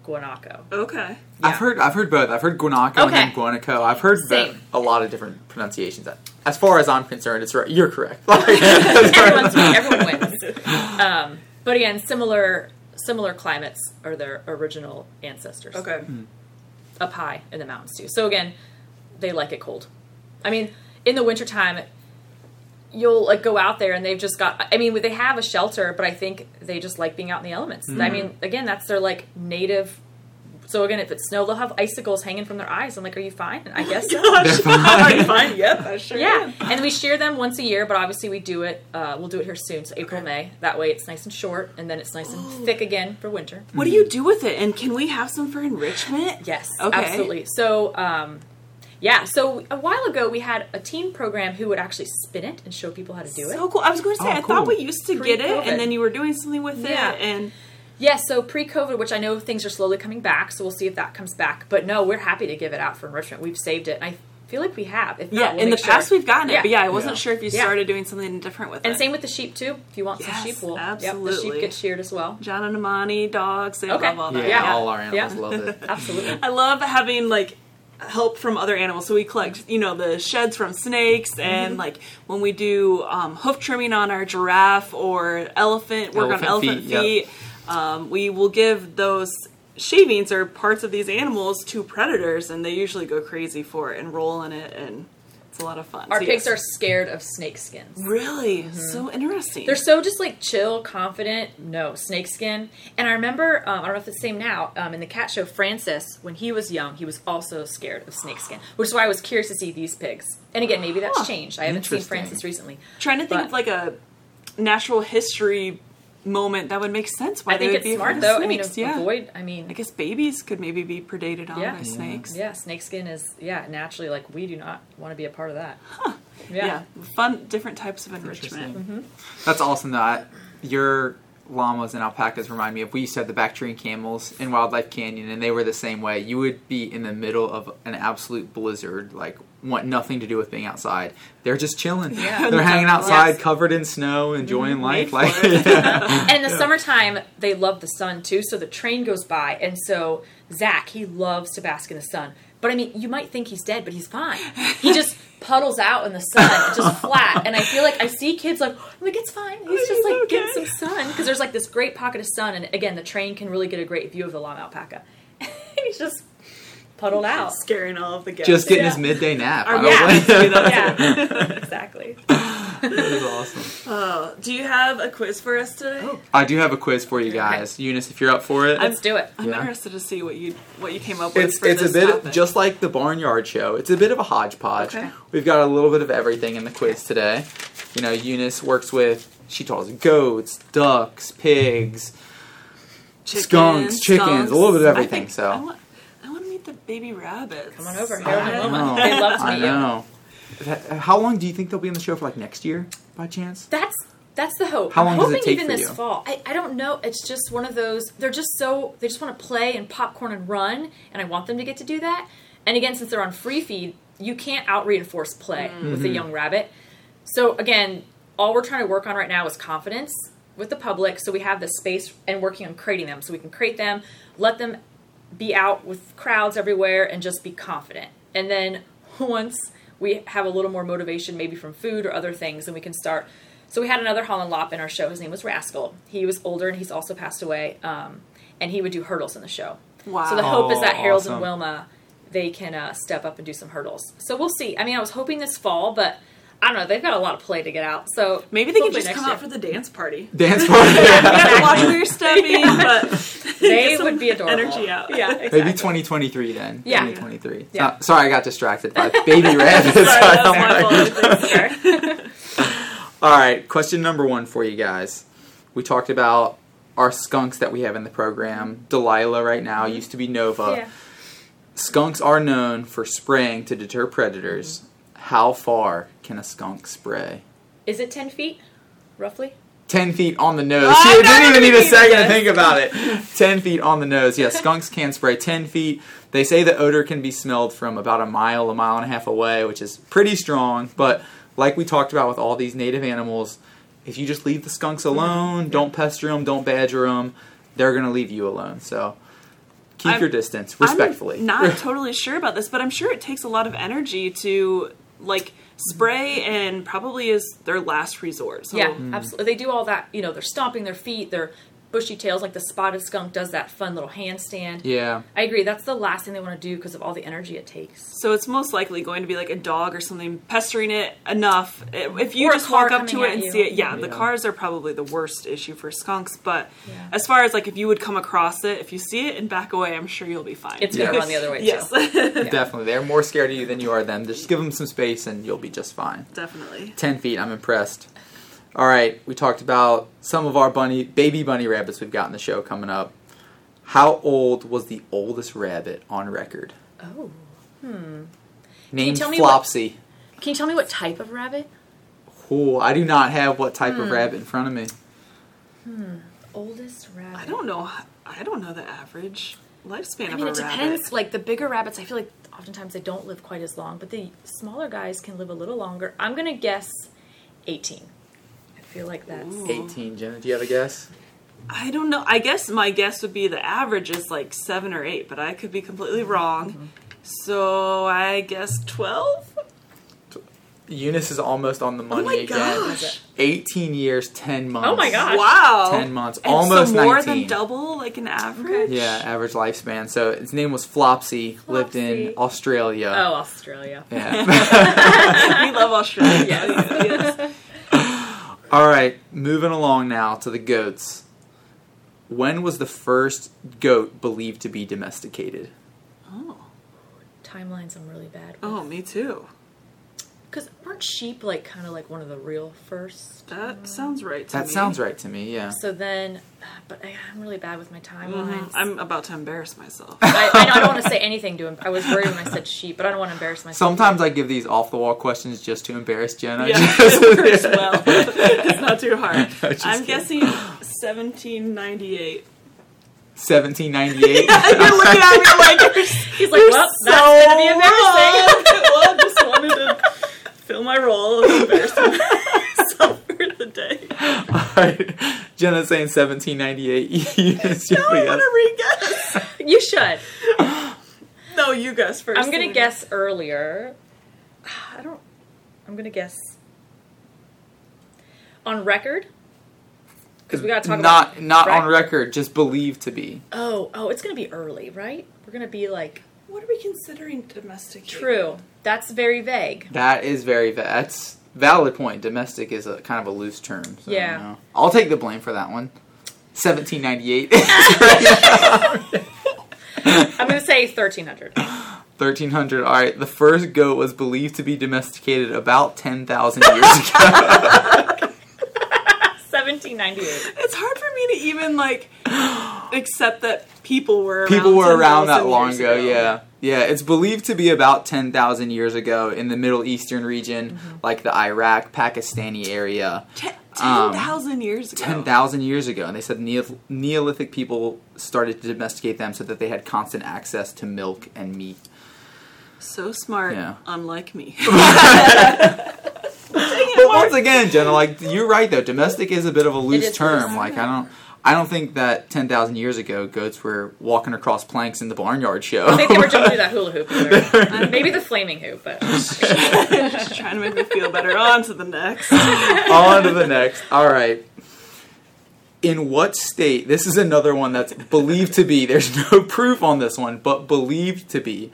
guanaco. Okay. I've heard. I've heard both. I've heard guanaco and guanaco. I've heard the- Same. a lot of different pronunciations. As far as I'm concerned, it's right. You're correct. Everyone's everyone wins. Um, but again, similar similar climates are their original ancestors. Okay. Up high in the mountains too. So again, they like it cold. I mean, in the wintertime, you'll like go out there and they've just got I mean, they have a shelter, but I think they just like being out in the elements. I mean, again, that's their like native so again, if it's snow, they'll have icicles hanging from their eyes. I'm like, "Are you fine?" And I guess so. Are you fine? Yep, I sure Yeah, am. and we shear them once a year, but obviously we do it. Uh, we'll do it here soon, so April, May. That way, it's nice and short, and then it's nice and thick again for winter. What do you do with it? And can we have some for enrichment? Yes, Okay. absolutely. So, um, yeah, so a while ago we had a teen program who would actually spin it and show people how to do it. So cool. I was going to say, Oh, I cool. thought we used to get it, and then you were doing something with Yeah. it, and Yeah, so pre-COVID, which I know things are slowly coming back, so we'll see if that comes back. But no, we're happy to give it out for enrichment. We've saved it. And I feel like we have. If not, yeah, we'll in the make past we've gotten it, Yeah. but yeah, I wasn't Yeah. sure if you Yeah. started doing something different with And it. And same with the sheep too. If you want Yes, some sheep wool, Yep, the sheep get sheared as well. John and Amani, dogs, they Okay. love all that. Yeah, Yeah. all our animals Yeah. love it. Absolutely. I love having like help from other animals. So we collect, you know, the sheds from snakes, Mm-hmm. and like when we do um, hoof trimming on our giraffe or elephant, work Elephant on elephant feet, yep. Um, we will give those shavings or parts of these animals to predators, and they usually go crazy for it and roll in it, and it's a lot of fun. Our So, pigs yes. are scared of snake skins. really so interesting. They're so just like chill, confident. No snakeskin. And I remember, um, I don't know if it's the same now. Um, in the cat show, Francis, when he was young, he was also scared of snakeskin, which is why I was curious to see these pigs. And again, maybe that's Huh. changed. I haven't seen Francis recently. trying to think but- of like a natural history moment that would make sense. Why I think they would it's be smart though. of I mean, yeah. avoid. I mean, I guess babies could maybe be predated on Yeah. by Yeah. snakes. yeah, snakeskin is yeah naturally like we do not want to be a part of that. Yeah. Yeah. fun, different types of enrichment. Interesting. That's awesome. That your llamas and alpacas remind me of. We used to have the Bactrian camels in Wildlife Canyon, and they were the same way. You would be in the middle of an absolute blizzard, like want nothing to do with being outside. They're just chilling. Yeah. They're hanging outside, Yes. covered in snow, enjoying life. Like, yeah. and in the summertime, they love the sun too. So the train goes by, and so Zach he loves to bask in the sun. But I mean, you might think he's dead, but he's fine. He just puddles out in the sun, just flat. And I feel like I see kids like, oh, I'm like, it's fine. He's just like getting some sun because there's like this great pocket of sun, and again, the train can really get a great view of the llama alpaca. he's just puddled out. Scaring all of the guests. just getting Yeah. his midday nap. Or- probably. Yeah, yeah, exactly. That is awesome. Oh, do you have a quiz for us today? Oh, I do have a quiz for you guys. Eunice, if you're up for it. Let's do it. I'm Yeah. interested to see what you what you came up with It's for it's a bit topic. just like the barnyard show. It's a bit of a hodgepodge. Okay. We've got a little bit of everything in the quiz today. You know, Eunice works with she calls it goats, ducks, pigs, Chickens, skunks, chickens, skunks. a little bit of I everything, think so. I want, I want to meet the baby rabbits. Come on over, So Harold and Wilma. They love to I meet you. know. That- How long do you think they'll be on the show for? Like next year, by chance? That's that's the hope. How long I'm does it hoping take even for this you? fall. I, I don't know. It's just one of those. They're just so they just want to play and popcorn and run, and I want them to get to do that. And again, since they're on free feed, you can't out reinforce play with Mm-hmm. a young rabbit. So again, all we're trying to work on right now is confidence with the public. So we have the space and working on creating them, so we can create them, let them be out with crowds everywhere, and just be confident. And then once we have a little more motivation, maybe from food or other things, then we can start. So we had another Holland Lop in our show. His name was Rascal. He was older and he's also passed away. Um, and he would do hurdles in the show. Wow. So the hope is that Harold awesome. and Wilma they can uh, step up and do some hurdles. So we'll see. I mean, I was hoping this fall, but I don't know. They've got a lot of play to get out. So Maybe they can just come year. out for the dance party. Dance party. You gotta watch where you're stepping, but They get some would be adorable. Energy out. Yeah, exactly. Maybe 2023 then. Yeah. 2023. Yeah. Not- sorry, I got distracted by baby rabbits. Sorry, that's I'm my fault. All right, question number one for you guys. We talked about our skunks that we have in the program. Delilah right now mm-hmm. used to be Nova. Yeah. Skunks are known for spraying to deter predators. How far can a skunk spray? Is it ten feet, roughly? 10 feet on the nose. I'm didn't even need a second to think about it. 10 feet on the nose. Yeah, skunks can spray 10 feet. They say the odor can be smelled from about a mile, a mile and a half away, which is pretty strong. But like we talked about with all these native animals, if you just leave the skunks mm-hmm. alone, don't pester them, don't badger them, they're going to leave you alone. So keep I'm- your distance respectfully. I'm not totally sure about this, but I'm sure it takes a lot of energy to like spray and probably is their last resort. So Yeah, absolutely. They do all that. You know, they're stomping their feet. They're bushy tails, like the spotted skunk does that fun little handstand. Yeah. I agree. That's the last thing they want to do because of all the energy it takes. So it's most likely going to be like a dog or something pestering it enough. If you Or a just walk up to coming it at and you. see it, yeah, the Yeah. cars are probably the worst issue for skunks. But Yeah. as far as like if you would come across it, if you see it and back away, I'm sure you'll be fine. It's gonna Yes. run the other way yes, too. Definitely. They're more scared of you than you are them. Just give them some space and you'll be just fine. definitely. 10 feet, I'm impressed. All right, we talked about some of our bunny, baby bunny rabbits we've got in the show coming up. How old was the oldest rabbit on record? Oh. Named tell me what- Flopsy. Can you tell me what type of rabbit? Ooh, I do not have what type Hmm. of rabbit in front of me. Hmm, oldest rabbit. I don't know. I don't know the average lifespan I of mean, a it rabbit. depends. Like the bigger rabbits, I feel like oftentimes they don't live quite as long, but the smaller guys can live a little longer. I'm gonna guess 18. I feel like that's. Ooh. 18, Jenna. Do you have a guess? I don't know. I guess my guess would be the average is like seven or eight, but I could be completely wrong. Mm-hmm. So I guess twelve. Eunice is almost on the money my again. gosh. 18 years, 10 months. Oh my gosh. Wow, 10 months, And almost so more 19. than double, like an average. Yeah, average lifespan. So his name was Flopsy, lived in Australia. Oh, Australia. Yeah. we love Australia. Yes. yes. All right, moving along now to the goats. When was the first goat believed to be domesticated? Oh, Timelines I'm really bad oh, with. oh, me too. Because weren't sheep like kind of like one of the real first? That sounds right to That me. sounds right to me, yeah. So then, but I, I'm really bad with my timelines. Mhm. I'm about to embarrass myself. I, I, know, I don't want to say anything to him. I was worried when I said sheep, but I don't want to embarrass myself. Sometimes I give these off the wall questions just to embarrass Jenna. Yeah, Just- works well. it's not too hard. No, I'm kidding. guessing 1798. 1798. You're looking at me like you're He's like, well, that's gonna be embarrassing. well, I just wanted to fill my role of embarrassing myself for the day. All right. Jenna's saying 1798. Eunice, you Now I want to re-guess. You should. No, you guess first. I'm gonna guess earlier. I don't. I'm gonna guess on record because we gotta talk not, about Not right? on record, just believed to be. Oh, oh, it's gonna be early, right? We're gonna be like What are we considering domestic? true. That's very vague. That is very va- that's valid point. Domestic is a kind of a loose term. So, Yeah. you know. I'll take the blame for that one. 1798. I'm gonna say 1300. 1300. All right. The first goat was believed to be domesticated about 10,000 years ago. 1798. It's hard for me to even like accept that people were around People were around that long years ago. Yeah. Yeah. It's believed to be about 10,000 years ago in the Middle Eastern region, Mm-hmm. like the Iraq, Pakistani area. 10,000 Um, years ago. 10,000 years ago. And they said Neo- Neolithic people started to domesticate them so that they had constant access to milk and meat. So smart, Yeah. unlike me. But once again, Jenna, like you're right though. Domestic is a bit of a loose term. Like I don't, I don't think that ten thousand years ago goats were walking across planks in the barnyard show. I think they were jumping through that hula hoop. either. Maybe the flaming hoop, but Just trying to make me feel better. On to the next. On to the next. All right. In what state? This is another one that's believed to be. There's no proof on this one, but believed to be.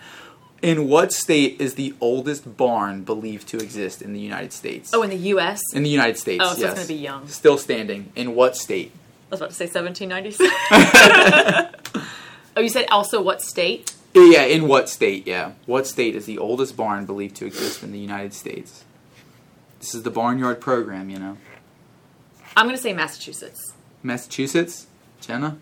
In what state is the oldest barn believed to exist in the United States? oh, in the U.S. in the United States. Oh, so yes. it's gonna be young. Still standing. In what state? I was about to say 1796. oh, you said also what state? Yeah, in what state? Yeah. What state is the oldest barn believed to exist in the United States? This is the Barnyard program, you know. I'm gonna say Massachusetts. Massachusetts? Jenna?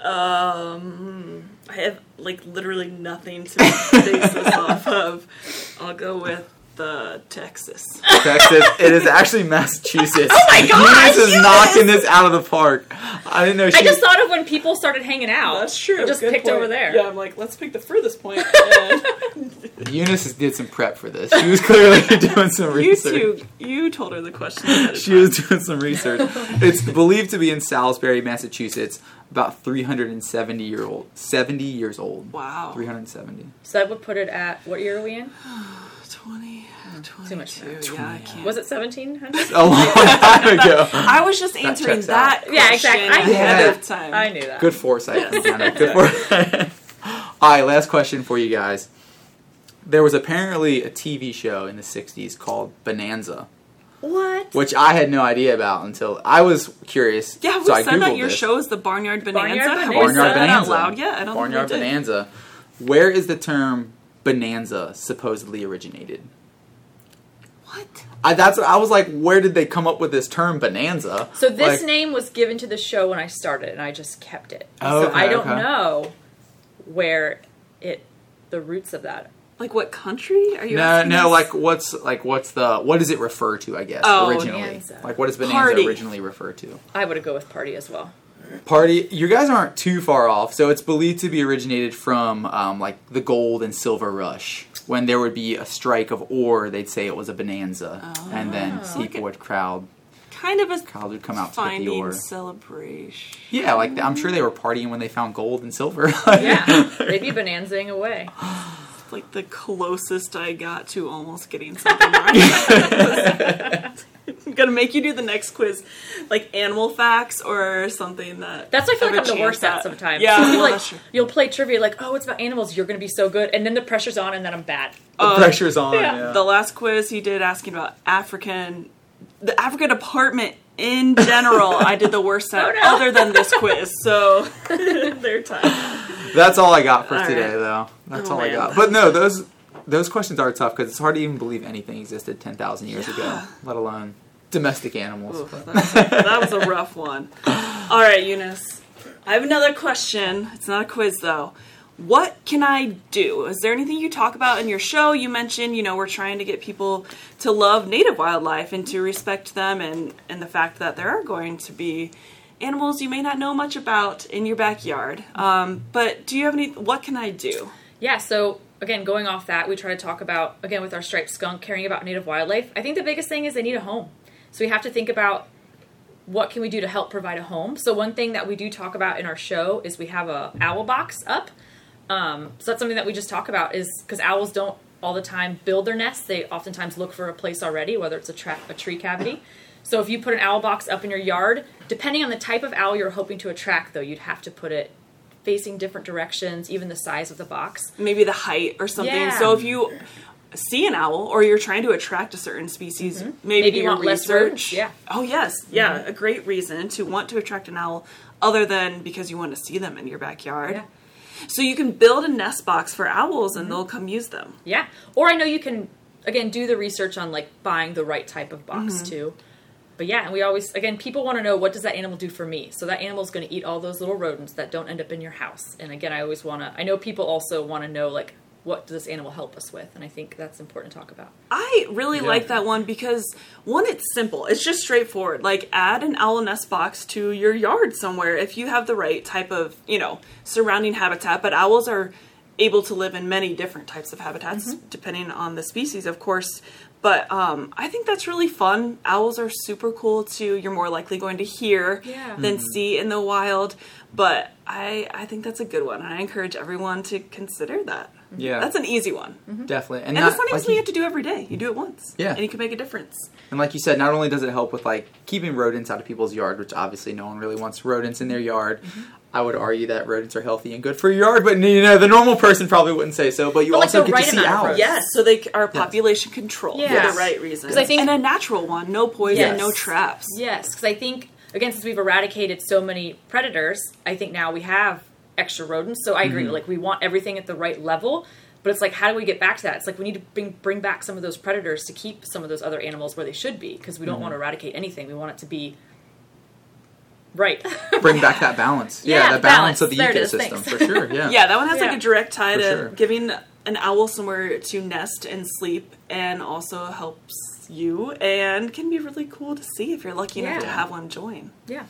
Um, I have like literally nothing to base this off of. I'll go with the Texas. Texas. it is actually Massachusetts. Oh my gosh, Eunice is knocking this out of the park. I didn't know she I just thought of when people started hanging out. That's true. I just Good picked point. over there. Yeah, I'm like, let's pick the furthest point. And Eunice did some prep for this. She was clearly doing some research. you research. two, you told her the question. She time. was doing some research. It's believed to be in Salisbury, Massachusetts, about 370 year old, 70 years old. Wow. 370. So that would put it at what year are we in? 20. Too much 22, Yeah, I can't. Was it 1700? A long time ago. I was just answering checks that. out. Yeah, exactly. question I knew ahead that. time. I knew that. Good foresight. Deanna. Good foresight. All right, last question for you guys. There was apparently a TV show in the 60s called Bonanza, What? which I had no idea about until I was curious. Yeah, have so we I said that your this. show is the Barnyard Bonanza? Barnyard Have Bonanza. said Barnyard that out Bonanza. loud? Yeah, I don't Barnyard think we did. Bonanza. Where is the term bonanza supposedly originated? What? I, that's I was like, where did they come up with this term bonanza? So this Like, name was given to the show when I started, and I just kept it. Oh, so I don't okay. know where it, the roots of that. Like what country are you No, asking no. us? Like, what's like what's the what does it refer to? I guess Oh, originally, bonanza. like what does bonanza Party. originally refer to? I would go with party as well. Party. You guys aren't too far off. So it's believed to be originated from um, like the gold and silver rush. When there would be a strike of ore, they'd say it was a bonanza, and then Oh. people would crowd. kind of a Crowd would come out to get the ore. celebration. Yeah, like I'm sure they were partying when they found gold and silver. Yeah, they'd be bonanzaing away. Like the closest I got to almost getting something right. I'm gonna make you do the next quiz, like animal facts or something that. That's what I feel like I'm the worst chance at sometimes. Yeah, well, you'll, like, that's you'll play trivia like, oh, it's about animals. You're going to be so good, and then the pressure's on, and then I'm bad. the uh, pressure's on. yeah. Yeah. The last quiz he did asking about African, the African department in general. I did the worst at, Oh, no. other than this quiz. So their time. That's all I got for All today, right. though. That's Oh, all I got. But no, those those questions are tough because it's hard to even believe anything existed ten thousand years ago, let alone domestic animals. Oof, that, that was a rough one. All right, Eunice. I have another question. It's not a quiz, though. What can I do? Is there anything you talk about in your show? You mentioned, you know, we're trying to get people to love native wildlife and to respect them and, and the fact that there are going to be animals you may not know much about in your backyard. Um, but do you have any, what can I do? Yeah, so again, going off that, we try to talk about, again, with our striped skunk, caring about native wildlife. I think the biggest thing is they need a home. So we have to think about what can we do to help provide a home. So one thing that we do talk about in our show is we have a owl box up. Um, so that's something that we just talk about is because owls don't all the time build their nests. They oftentimes look for a place already, whether it's a, tra- a tree cavity. So if you put an owl box up in your yard, depending on the type of owl you're hoping to attract, though, you'd have to put it facing different directions, even the size of the box. maybe the height or something. Yeah. So if you see an owl or you're trying to attract a certain species, maybe, Maybe do you your want research. yeah. Oh yes, yeah, a great reason to want to attract an owl, other than because you want to see them in your backyard. Yeah. So you can build a nest box for owls, and they'll come use them. Yeah. Or I know you can again do the research on like buying the right type of box Mm-hmm. too. But yeah, and we always again people want to know what does that animal do for me? So that animal's going to eat all those little rodents that don't end up in your house. And again, I always want to I know people also want to know like what does this animal help us with? And I think that's important to talk about. I really Yeah. like that one because one, it's simple. It's just straightforward. Like add an owl nest box to your yard somewhere if you have the right type of, you know, surrounding habitat. But owls are able to live in many different types of habitats depending on the species, of course. But um, I think that's really fun. Owls are super cool too. You're more likely going to hear Yeah. than see in the wild. But I, I think that's a good one. And I encourage everyone to consider that. Yeah, That's an easy one. definitely. And it's not even like something you you, have to do every day. You do it once. Yeah. And you can make a difference. and like you said, not only does it help with like keeping rodents out of people's yard, which obviously no one really wants rodents in their yard. Mm-hmm. I would argue that rodents are healthy and good for your yard, but you know the normal person probably wouldn't say so. But you But, like, also the get right to see amount owls. Yes. So they are population control Yeah. for the right reasons. 'Cause I think- and a natural one. No poison, Yes. no traps. Yes, because I think again, since we've eradicated so many predators, I think now we have extra rodents. So I agree. Mm-hmm. Like we want everything at the right level, but it's like how do we get back to that? It's like we need to bring bring back some of those predators to keep some of those other animals where they should be because we don't Mm-hmm. want to eradicate anything. We want it to be right. Bring back that balance. Yeah, Yeah, the balance, balance. of the There ecosystem for sure. Yeah. Yeah, that one has like a direct tie For to sure. giving an owl somewhere to nest and sleep, and also helps you and can be really cool to see if you're lucky enough to have one join. yeah.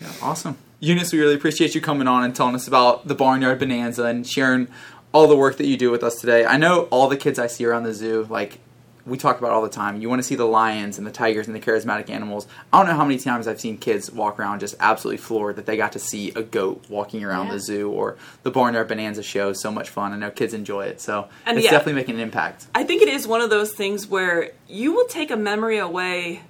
Yeah, awesome. Eunice, we really appreciate you coming on and telling us about the Barnyard Bonanza and sharing all the work that you do with us today. I know all the kids I see around the zoo, like, we talk about all the time. You want to see the lions and the tigers and the charismatic animals. I don't know how many times I've seen kids walk around just absolutely floored that they got to see a goat walking around Yeah. the zoo or the Barnyard Bonanza show. So much fun. I know kids enjoy it. So And it's yeah. definitely making an impact. I think it is one of those things where you will take a memory away,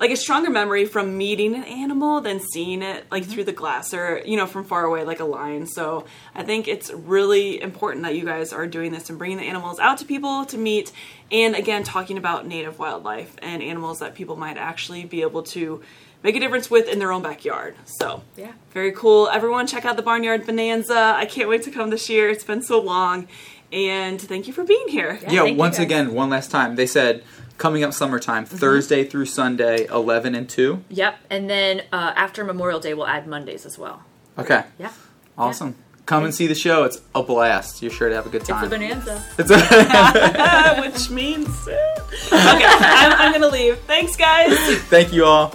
like a stronger memory from meeting an animal than seeing it like through the glass or you know from far away like a lion. So I think it's really important that you guys are doing this and bringing the animals out to people to meet, and again talking about native wildlife and animals that people might actually be able to make a difference with in their own backyard. So Yeah. very cool. Everyone check out the Barnyard Bonanza. I can't wait to come this year. It's been so long. And thank you for being here. Yeah, Yeah, once again, one last time. They said coming up summertime, Mm-hmm. Thursday through Sunday, 11 and 2. Yep. And then uh, after Memorial Day, we'll add Mondays as well. Okay. Yeah. Awesome. Come and see the show. It's a blast. You're sure to have a good time. It's a time. bonanza. It's a- which means okay I'm, I'm gonna leave thanks guys Thank you all.